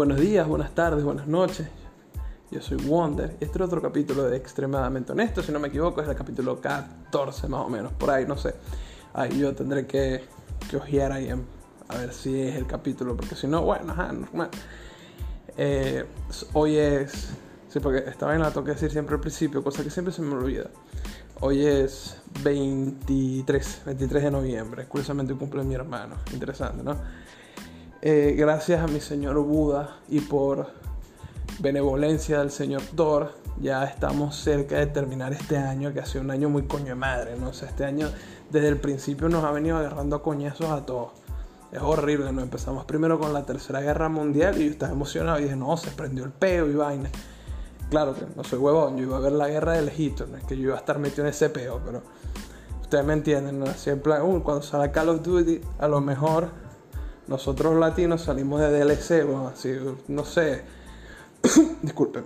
Buenos días, buenas tardes, buenas noches. Yo soy Wonder. Este es otro capítulo de Extremadamente Honesto. Si no me equivoco, es el capítulo 14 más o menos. Por ahí, no sé. Ahí yo tendré que, que ojear ahí a ver si es el capítulo. Porque si no, bueno, ajá, normal. Eh, hoy es... Sí, porque esta vaina la tengo que decir siempre al principio, cosa que siempre se me olvida. Hoy es 23, 23 de noviembre. Curiosamente cumple mi hermano. Interesante, ¿no? Eh, gracias a mi señor Buda y por benevolencia del señor Thor, ya estamos cerca de terminar este año, que ha sido un año muy coño de madre, ¿no? O este año desde el principio nos ha venido agarrando a coñazos a todos. Es horrible, ¿no? Empezamos primero con la Tercera Guerra Mundial y yo estaba emocionado y dije, no, se prendió el peo y vaina. Claro que no soy huevón, yo iba a ver la guerra del Egipto, no es que yo iba a estar metido en ese peo, pero ustedes me entienden, ¿no? Uh, cuando sale Call of Duty, a lo mejor nosotros latinos salimos de DLC, bueno, así, no sé. Disculpen.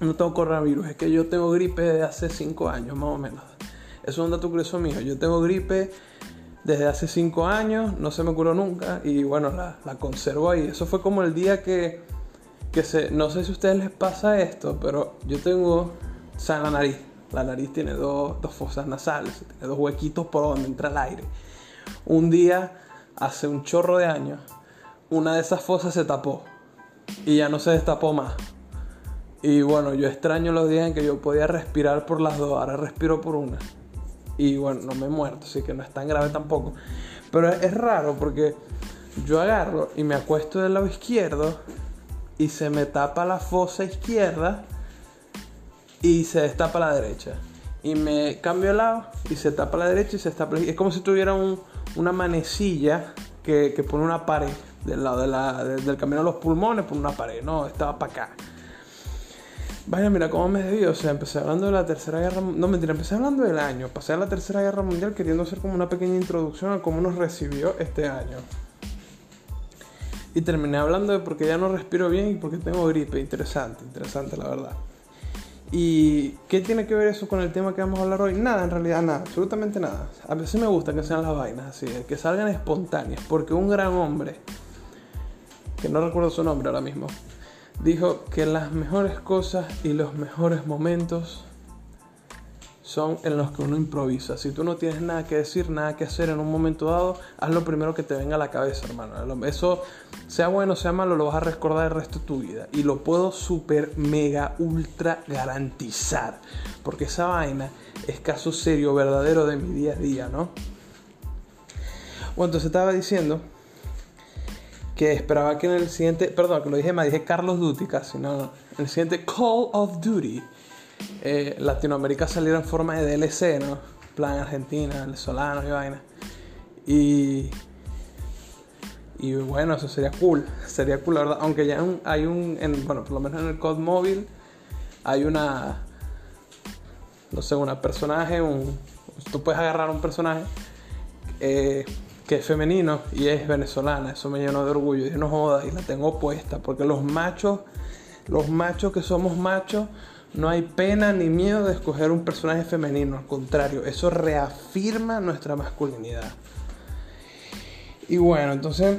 No tengo coronavirus, es que yo tengo gripe desde hace 5 años, más o menos. Eso es un dato curioso mío. Yo tengo gripe desde hace 5 años, no se me curó nunca y bueno, la, conservo ahí. Eso fue como el día que, que se... No sé si a ustedes les pasa esto, pero yo tengo... O sea, la nariz. La nariz tiene dos, dos fosas nasales, tiene dos huequitos por donde entra el aire. Un día hace un chorro de años, una de esas fosas se tapó y ya no se destapó más. Y bueno, yo extraño los días en que yo podía respirar por las dos, ahora respiro por una. Y bueno, no me he muerto, así que no es tan grave tampoco. Pero es raro porque yo agarro y me acuesto del lado izquierdo y se me tapa la fosa izquierda y se destapa la derecha. Y me cambio de lado y se tapa la derecha y se destapa Es como si tuviera un, una manecilla que, que, pone una pared del lado de del camino a los pulmones, pone una pared, no, estaba para acá. Vaya, mira cómo me desvío. O sea, empecé hablando de la Tercera Guerra No, mentira, empecé hablando del año. Pasé a la Tercera Guerra Mundial queriendo hacer como una pequeña introducción a cómo nos recibió este año. Y terminé hablando de por qué ya no respiro bien y porque tengo gripe. Interesante, interesante, la verdad. ¿Y qué tiene que ver eso con el tema que vamos a hablar hoy? Nada, en realidad nada, absolutamente nada. A veces me gusta que sean las vainas así, que salgan espontáneas, porque un gran hombre, que no recuerdo su nombre ahora mismo, dijo que las mejores cosas y los mejores momentos son en los que uno improvisa. Si tú no tienes nada que decir, nada que hacer en un momento dado, haz lo primero que te venga a la cabeza, hermano. Eso, sea bueno, sea malo, lo vas a recordar el resto de tu vida. Y lo puedo super, mega, ultra garantizar. Porque esa vaina es caso serio, verdadero de mi día a día, ¿no? Bueno, entonces estaba diciendo que esperaba que en el siguiente, perdón, que lo dije me dije Carlos Duty casi, no, en el siguiente Call of Duty eh, Latinoamérica saliera en forma de DLC, ¿no? Plan Argentina, venezolanos y vaina. Y. Y bueno, eso sería cool. Sería cool, la verdad. Aunque ya hay un. bueno, por lo menos en el COD móvil hay una. No sé, una personaje. Un, tú puedes agarrar un personaje eh, que es femenino y es venezolana. Eso me llenó de orgullo. Y no jodas, y la tengo puesta. Porque los machos. Los machos que somos machos no hay pena ni miedo de escoger un personaje femenino, al contrario, eso reafirma nuestra masculinidad. Y bueno, entonces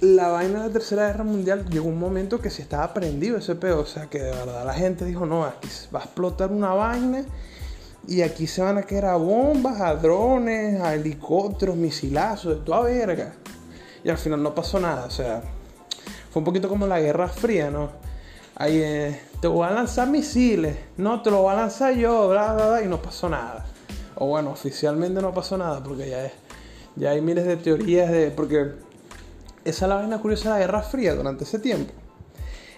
la vaina de la Tercera Guerra Mundial llegó un momento que se estaba prendido ese pedo, o sea que de verdad la gente dijo, no, aquí va a explotar una vaina y aquí se van a quedar a bombas, a drones, a helicópteros, misilazos, de toda verga. Y al final no pasó nada, o sea, fue un poquito como la Guerra Fría, ¿no? Ahí eh, te voy a lanzar misiles, no, te lo voy a lanzar yo, bla, bla, bla, y no pasó nada. O bueno, oficialmente no pasó nada, porque ya, es, ya hay miles de teorías de... Porque esa es la vaina curiosa de la Guerra Fría durante ese tiempo.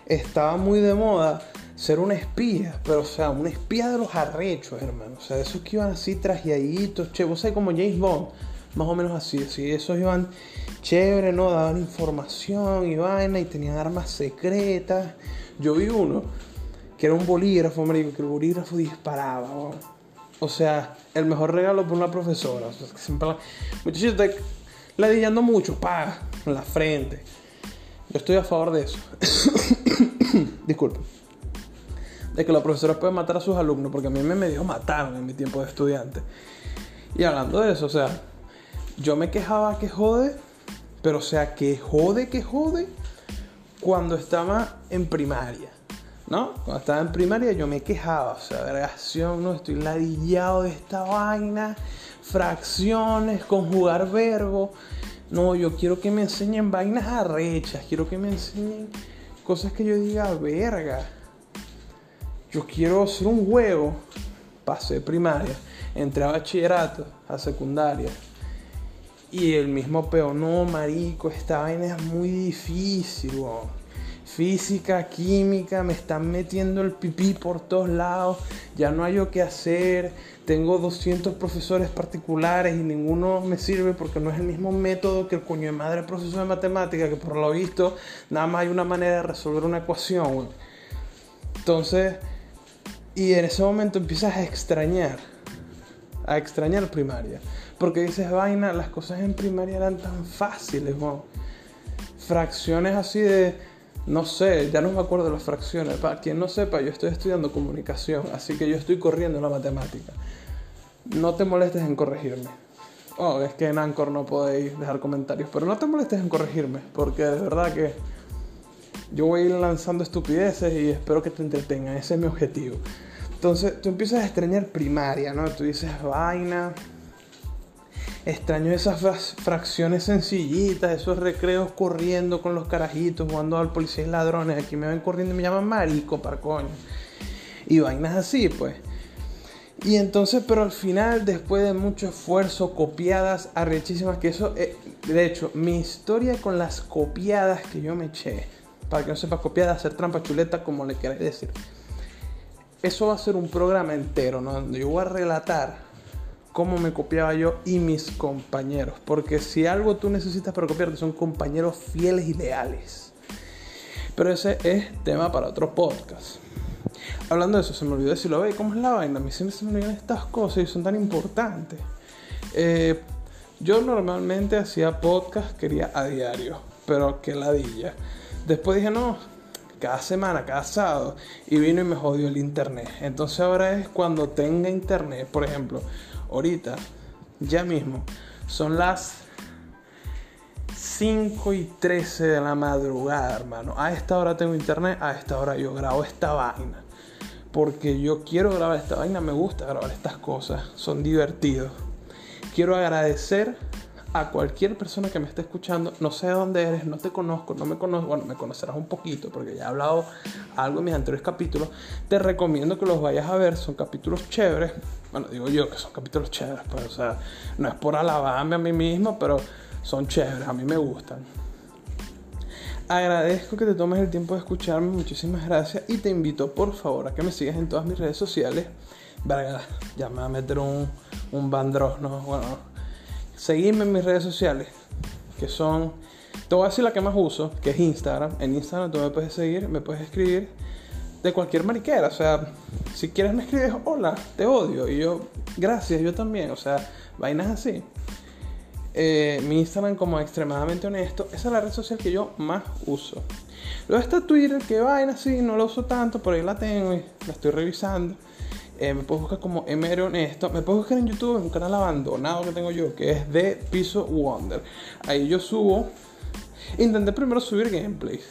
Estaba muy de moda ser un espía, pero o sea, un espía de los arrechos, hermano. O sea, esos que iban así trajeaditos, che, vos sabés como James Bond, más o menos así, así, esos iban chévere, ¿no? Daban información y vaina y tenían armas secretas. Yo vi uno que era un bolígrafo, marico, que el bolígrafo disparaba. O sea, el mejor regalo por una profesora. O sea, está ladillando mucho, pa, en la frente. Yo estoy a favor de eso. Disculpe. De que la profesora puede matar a sus alumnos, porque a mí me medio mataron en mi tiempo de estudiante. Y hablando de eso, o sea, yo me quejaba que jode, pero o sea, que jode, que jode cuando estaba en primaria. ¿No? Cuando estaba en primaria yo me quejaba, o sea, vergación, no estoy ladillado de esta vaina, fracciones, conjugar verbo. No, yo quiero que me enseñen vainas arrechas, quiero que me enseñen cosas que yo diga, verga. Yo quiero hacer un juego. Pasé primaria, entré a bachillerato, a secundaria. Y el mismo peor, no, marico, esta vaina es muy difícil, Física, química, me están metiendo el pipí por todos lados, ya no hay lo que hacer, tengo 200 profesores particulares y ninguno me sirve porque no es el mismo método que el coño de madre profesor de matemática, que por lo visto nada más hay una manera de resolver una ecuación, Entonces, y en ese momento empiezas a extrañar, a extrañar primaria. Porque dices, vaina, las cosas en primaria eran tan fáciles, Fracciones así de, no sé, ya no me acuerdo de las fracciones. Para quien no sepa, yo estoy estudiando comunicación, así que yo estoy corriendo la matemática. No te molestes en corregirme. Oh, es que en Anchor no podéis dejar comentarios, pero no te molestes en corregirme, porque de verdad que yo voy a ir lanzando estupideces y espero que te entretengan, ese es mi objetivo. Entonces tú empiezas a extrañar primaria, ¿no? Tú dices, vaina, extraño esas fracciones sencillitas, esos recreos corriendo con los carajitos, jugando al policía y ladrones, aquí me ven corriendo y me llaman marico, par coño. Y vainas así, pues. Y entonces, pero al final, después de mucho esfuerzo, copiadas arrechísimas, que eso, eh, de hecho, mi historia con las copiadas que yo me eché, para que no sepa copiar, hacer trampa chuleta, como le queráis decir. Eso va a ser un programa entero, ¿no? Donde yo voy a relatar cómo me copiaba yo y mis compañeros. Porque si algo tú necesitas para copiarte son compañeros fieles y leales. Pero ese es tema para otro podcast. Hablando de eso, se me olvidó decirlo, ¿cómo es la vaina? A mí siempre se me olvidan estas cosas y son tan importantes. Eh, yo normalmente hacía podcast, quería a diario, pero que ladilla. Después dije, no, cada semana, cada sábado, y vino y me jodió el internet. Entonces ahora es cuando tenga internet, por ejemplo, ahorita, ya mismo, son las 5 y 13 de la madrugada, hermano. A esta hora tengo internet, a esta hora yo grabo esta vaina. Porque yo quiero grabar esta vaina, me gusta grabar estas cosas, son divertidos. Quiero agradecer a cualquier persona que me esté escuchando, no sé de dónde eres, no te conozco, no me conozco, bueno, me conocerás un poquito porque ya he hablado algo en mis anteriores capítulos, te recomiendo que los vayas a ver, son capítulos chéveres, bueno, digo yo que son capítulos chéveres, pues, o sea, no es por alabarme a mí mismo, pero son chéveres, a mí me gustan. Agradezco que te tomes el tiempo de escucharme, muchísimas gracias y te invito por favor a que me sigas en todas mis redes sociales. Verga, ya me va a meter un, un ¿no? Bueno, seguirme en mis redes sociales, que son, te voy a decir la que más uso, que es Instagram. En Instagram tú me puedes seguir, me puedes escribir de cualquier mariquera. O sea, si quieres me escribes, hola, te odio. Y yo, gracias, yo también. O sea, vainas así. Eh, mi Instagram como extremadamente honesto, esa es la red social que yo más uso. Luego está Twitter, que vaina así, no lo uso tanto, pero ahí la tengo y la estoy revisando. Eh, me puedes buscar como MR Honesto. Me puedes buscar en YouTube en un canal abandonado que tengo yo, que es de Piso Wonder. Ahí yo subo. Intenté primero subir gameplays.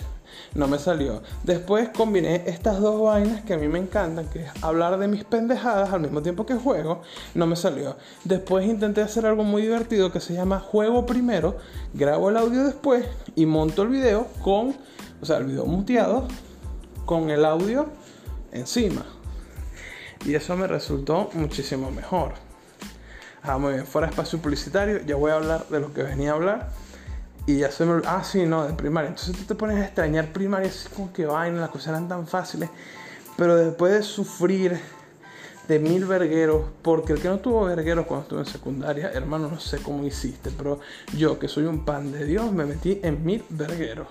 No me salió. Después combiné estas dos vainas que a mí me encantan, que es hablar de mis pendejadas al mismo tiempo que juego. No me salió. Después intenté hacer algo muy divertido que se llama juego primero, grabo el audio después y monto el video con, o sea, el video muteado con el audio encima. Y eso me resultó muchísimo mejor. Ah, muy bien, fuera espacio publicitario, ya voy a hablar de lo que venía a hablar. Y ya se me Ah, sí, no, de primaria. Entonces tú te pones a extrañar primaria, así como que vaina, las cosas eran tan fáciles. Pero después de sufrir de mil vergueros, porque el que no tuvo vergueros cuando estuve en secundaria, hermano, no sé cómo hiciste, pero yo que soy un pan de Dios, me metí en mil vergueros.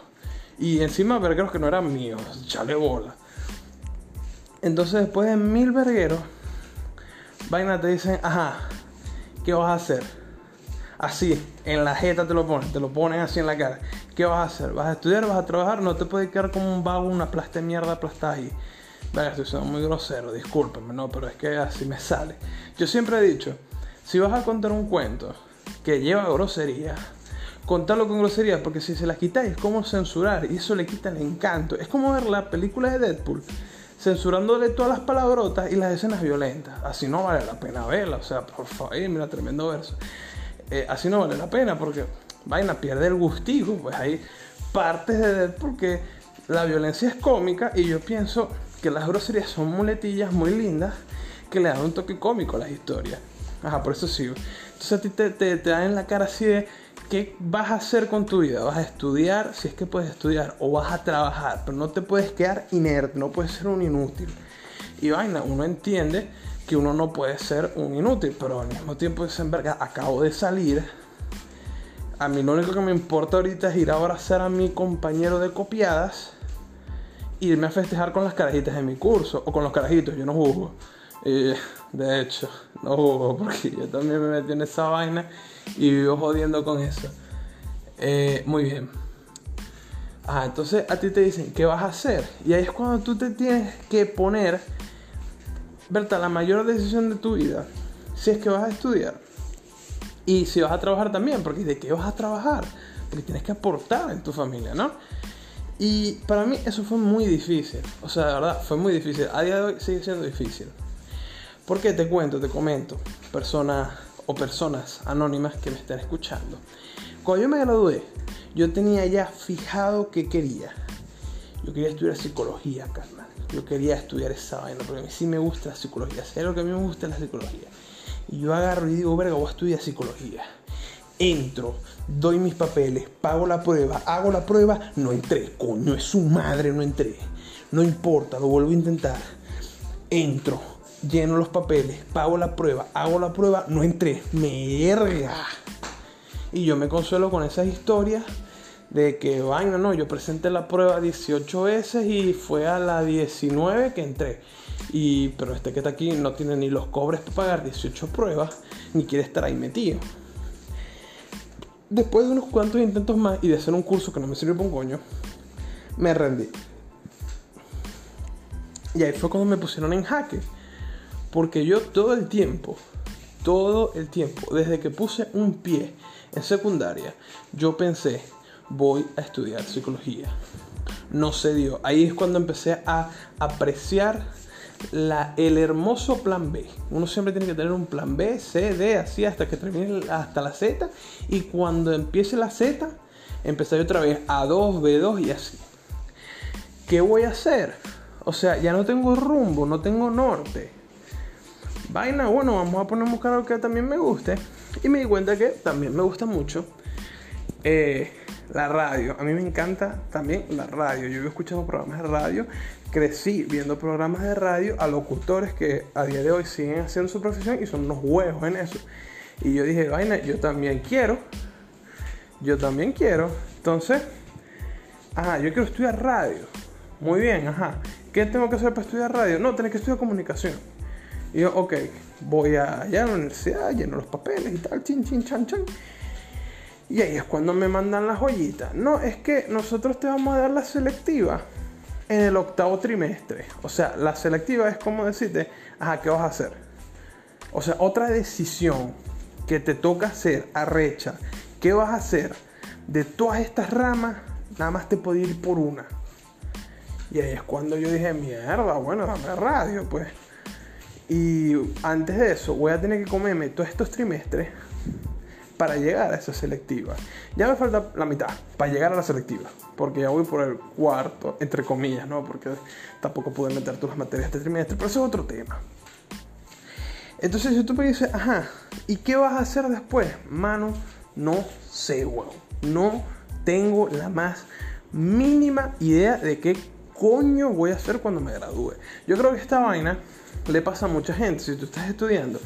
Y encima vergueros que no eran míos, chale bola. Entonces después de mil vergueros, vaina te dicen, ajá, ¿qué vas a hacer? Así, en la jeta te lo ponen, te lo ponen así en la cara. ¿Qué vas a hacer? ¿Vas a estudiar? ¿Vas a trabajar? No te puedes quedar como un vago, una plasta de mierda aplastada ahí. Vaya, estoy siendo muy grosero, discúlpeme, no, pero es que así me sale. Yo siempre he dicho, si vas a contar un cuento que lleva grosería, contarlo con groserías, porque si se las quitáis es como censurar y eso le quita el encanto. Es como ver la película de Deadpool censurándole todas las palabrotas y las escenas violentas. Así no vale la pena verla, o sea, por favor, mira, tremendo verso. Eh, así no vale la pena porque vaina pierde el gustigo, pues hay partes de Deadpool que la violencia es cómica y yo pienso que las groserías son muletillas muy lindas que le dan un toque cómico a las historias. Ajá, por eso sigo. Entonces a ti te, te, te dan en la cara así de ¿qué vas a hacer con tu vida? ¿Vas a estudiar? Si es que puedes estudiar, o vas a trabajar, pero no te puedes quedar inerte, no puedes ser un inútil. Y vaina, uno entiende que uno no puede ser un inútil, pero al mismo tiempo dicen, verga, acabo de salir. A mí lo único que me importa ahorita es ir a abrazar a mi compañero de copiadas, irme a festejar con las carajitas de mi curso, o con los carajitos, yo no juzgo. De hecho, no juzgo porque yo también me metí en esa vaina y vivo jodiendo con eso. Eh, muy bien. Ah, entonces a ti te dicen, ¿qué vas a hacer? Y ahí es cuando tú te tienes que poner, Berta, la mayor decisión de tu vida. Si es que vas a estudiar. Y si vas a trabajar también, porque ¿de qué vas a trabajar? Porque tienes que aportar en tu familia, ¿no? Y para mí eso fue muy difícil. O sea, de verdad, fue muy difícil. A día de hoy sigue siendo difícil. ¿Por qué? Te cuento, te comento. Personas o personas anónimas que me estén escuchando. Cuando yo me gradué, yo tenía ya fijado que quería. Yo quería estudiar psicología, carnal. Yo quería estudiar esa vaina, porque a mí sí me gusta la psicología. Si lo que a mí me gusta es la psicología. Y yo agarro y digo, verga, voy a estudiar psicología. Entro, doy mis papeles, pago la prueba, hago la prueba, no entré. Coño, es su madre, no entré. No importa, lo vuelvo a intentar. Entro, lleno los papeles, pago la prueba, hago la prueba, no entré, merga. Y yo me consuelo con esas historias de que, vaina, no, yo presenté la prueba 18 veces y fue a la 19 que entré. Y, pero este que está aquí no tiene ni los cobres para pagar 18 pruebas, ni quiere estar ahí metido. Después de unos cuantos intentos más y de hacer un curso que no me sirvió para un coño, me rendí. Y ahí fue cuando me pusieron en jaque porque yo todo el tiempo, todo el tiempo, desde que puse un pie en secundaria, yo pensé, voy a estudiar psicología. No se dio. Ahí es cuando empecé a apreciar el hermoso plan B. Uno siempre tiene que tener un plan B, C, D, así hasta que termine hasta la Z. Y cuando empiece la Z, empecé otra vez a 2, B2 y así. ¿Qué voy a hacer? O sea, ya no tengo rumbo, no tengo norte vaina, bueno, vamos a poner a buscar que también me guste. Y me di cuenta que también me gusta mucho eh, la radio. A mí me encanta también la radio. Yo he escuchado programas de radio, crecí viendo programas de radio a locutores que a día de hoy siguen haciendo su profesión y son unos huevos en eso. Y yo dije, vaina, yo también quiero. Yo también quiero. Entonces, ajá, yo quiero estudiar radio. Muy bien, ajá. ¿Qué tengo que hacer para estudiar radio? No, tenés que estudiar comunicación. Y yo, ok, voy allá a la universidad, lleno los papeles y tal, chin, chin, chan, chan. Y ahí es cuando me mandan las joyitas. No, es que nosotros te vamos a dar la selectiva en el octavo trimestre. O sea, la selectiva es como decirte, ajá, ¿qué vas a hacer? O sea, otra decisión que te toca hacer, arrecha, ¿qué vas a hacer? De todas estas ramas, nada más te puedo ir por una. Y ahí es cuando yo dije, mierda, bueno, dame radio, pues. Y antes de eso, voy a tener que comerme todos estos trimestres para llegar a esa selectiva. Ya me falta la mitad para llegar a la selectiva, porque ya voy por el cuarto, entre comillas, ¿no? Porque tampoco pude meter todas las materias este trimestre, pero eso es otro tema. Entonces, si tú me dices, ajá, ¿y qué vas a hacer después? Mano, no sé, weón. No tengo la más mínima idea de qué coño voy a hacer cuando me gradúe. Yo creo que esta vaina le pasa a mucha gente. Si tú estás estudiando,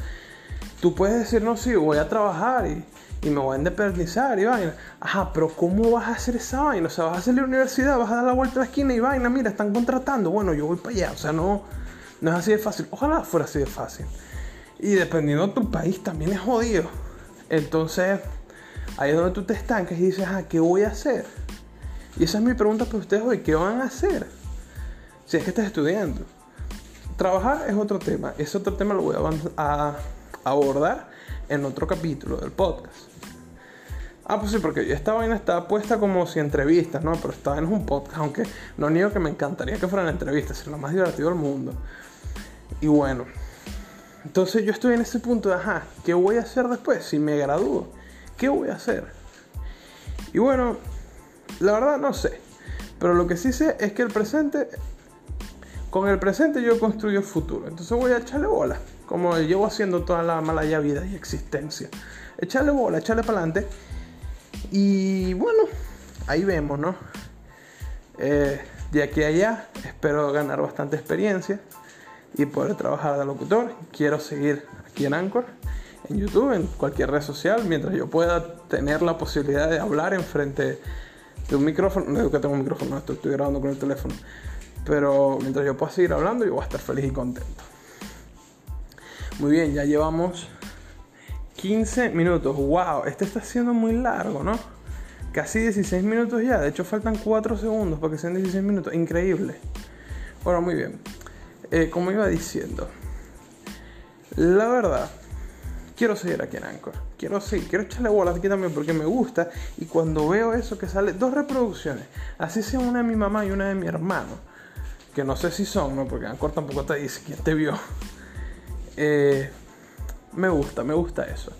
tú puedes decir, no, sí, voy a trabajar y, me voy a independizar y vaina. Ajá, pero ¿cómo vas a hacer esa vaina? O sea, vas a a la universidad, vas a dar la vuelta a la esquina y vaina, mira, están contratando. Bueno, yo voy para allá. O sea, no, no es así de fácil. Ojalá fuera así de fácil. Y dependiendo de tu país también es jodido. Entonces, ahí es donde tú te estancas y dices, ah, ¿qué voy a hacer? Y esa es mi pregunta para ustedes hoy, ¿qué van a hacer? Si es que estás estudiando. Trabajar es otro tema. Ese otro tema lo voy a, abordar en otro capítulo del podcast. Ah, pues sí, porque esta vaina está puesta como si entrevistas, ¿no? Pero esta vaina es un podcast, aunque no niego que me encantaría que fueran entrevistas, es lo más divertido del mundo. Y bueno, entonces yo estoy en ese punto de, ajá, ¿qué voy a hacer después? Si me gradúo, ¿qué voy a hacer? Y bueno, la verdad no sé. Pero lo que sí sé es que el presente, con el presente yo construyo el futuro. Entonces voy a echarle bola, como llevo haciendo toda la mala vida y existencia. Echarle bola, echarle para adelante. Y bueno, ahí vemos, ¿no? Eh, de aquí a allá espero ganar bastante experiencia y poder trabajar de locutor. Quiero seguir aquí en Anchor, en YouTube, en cualquier red social, mientras yo pueda tener la posibilidad de hablar enfrente de un micrófono. No que tengo un micrófono, no, estoy, grabando con el teléfono. Pero mientras yo pueda seguir hablando, yo voy a estar feliz y contento. Muy bien, ya llevamos 15 minutos. ¡Wow! Este está siendo muy largo, ¿no? Casi 16 minutos ya. De hecho, faltan 4 segundos para que sean 16 minutos. Increíble. Bueno, muy bien. Eh, como iba diciendo, la verdad, quiero seguir aquí en Anchor. Quiero seguir, quiero echarle bolas aquí también porque me gusta. Y cuando veo eso que sale, dos reproducciones, así sea una de mi mamá y una de mi hermano, que no sé si son, ¿no? Porque Anchor tampoco te dice quién te vio. Eh, me gusta, me gusta eso.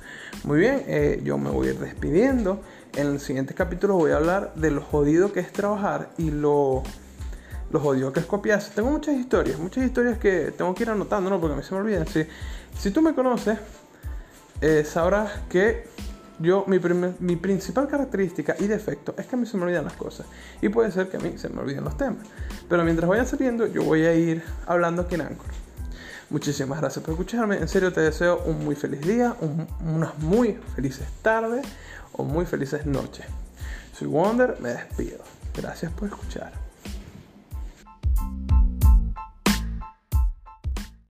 Muy bien, eh, yo me voy a ir despidiendo. En el siguiente capítulo voy a hablar de lo jodido que es trabajar y lo los odio que es copiarse. Tengo muchas historias, muchas historias que tengo que ir anotando, ¿no? Porque a mí se me olvidan. Si, si tú me conoces, eh, sabrás que yo, mi, principal característica y defecto es que a mí se me olvidan las cosas. Y puede ser que a mí se me olviden los temas. Pero mientras vayan saliendo, yo voy a ir hablando aquí en Anchor. Muchísimas gracias por escucharme. En serio te deseo un muy feliz día, unas muy felices tardes o muy felices noches. Soy Wonder, me despido. Gracias por escuchar.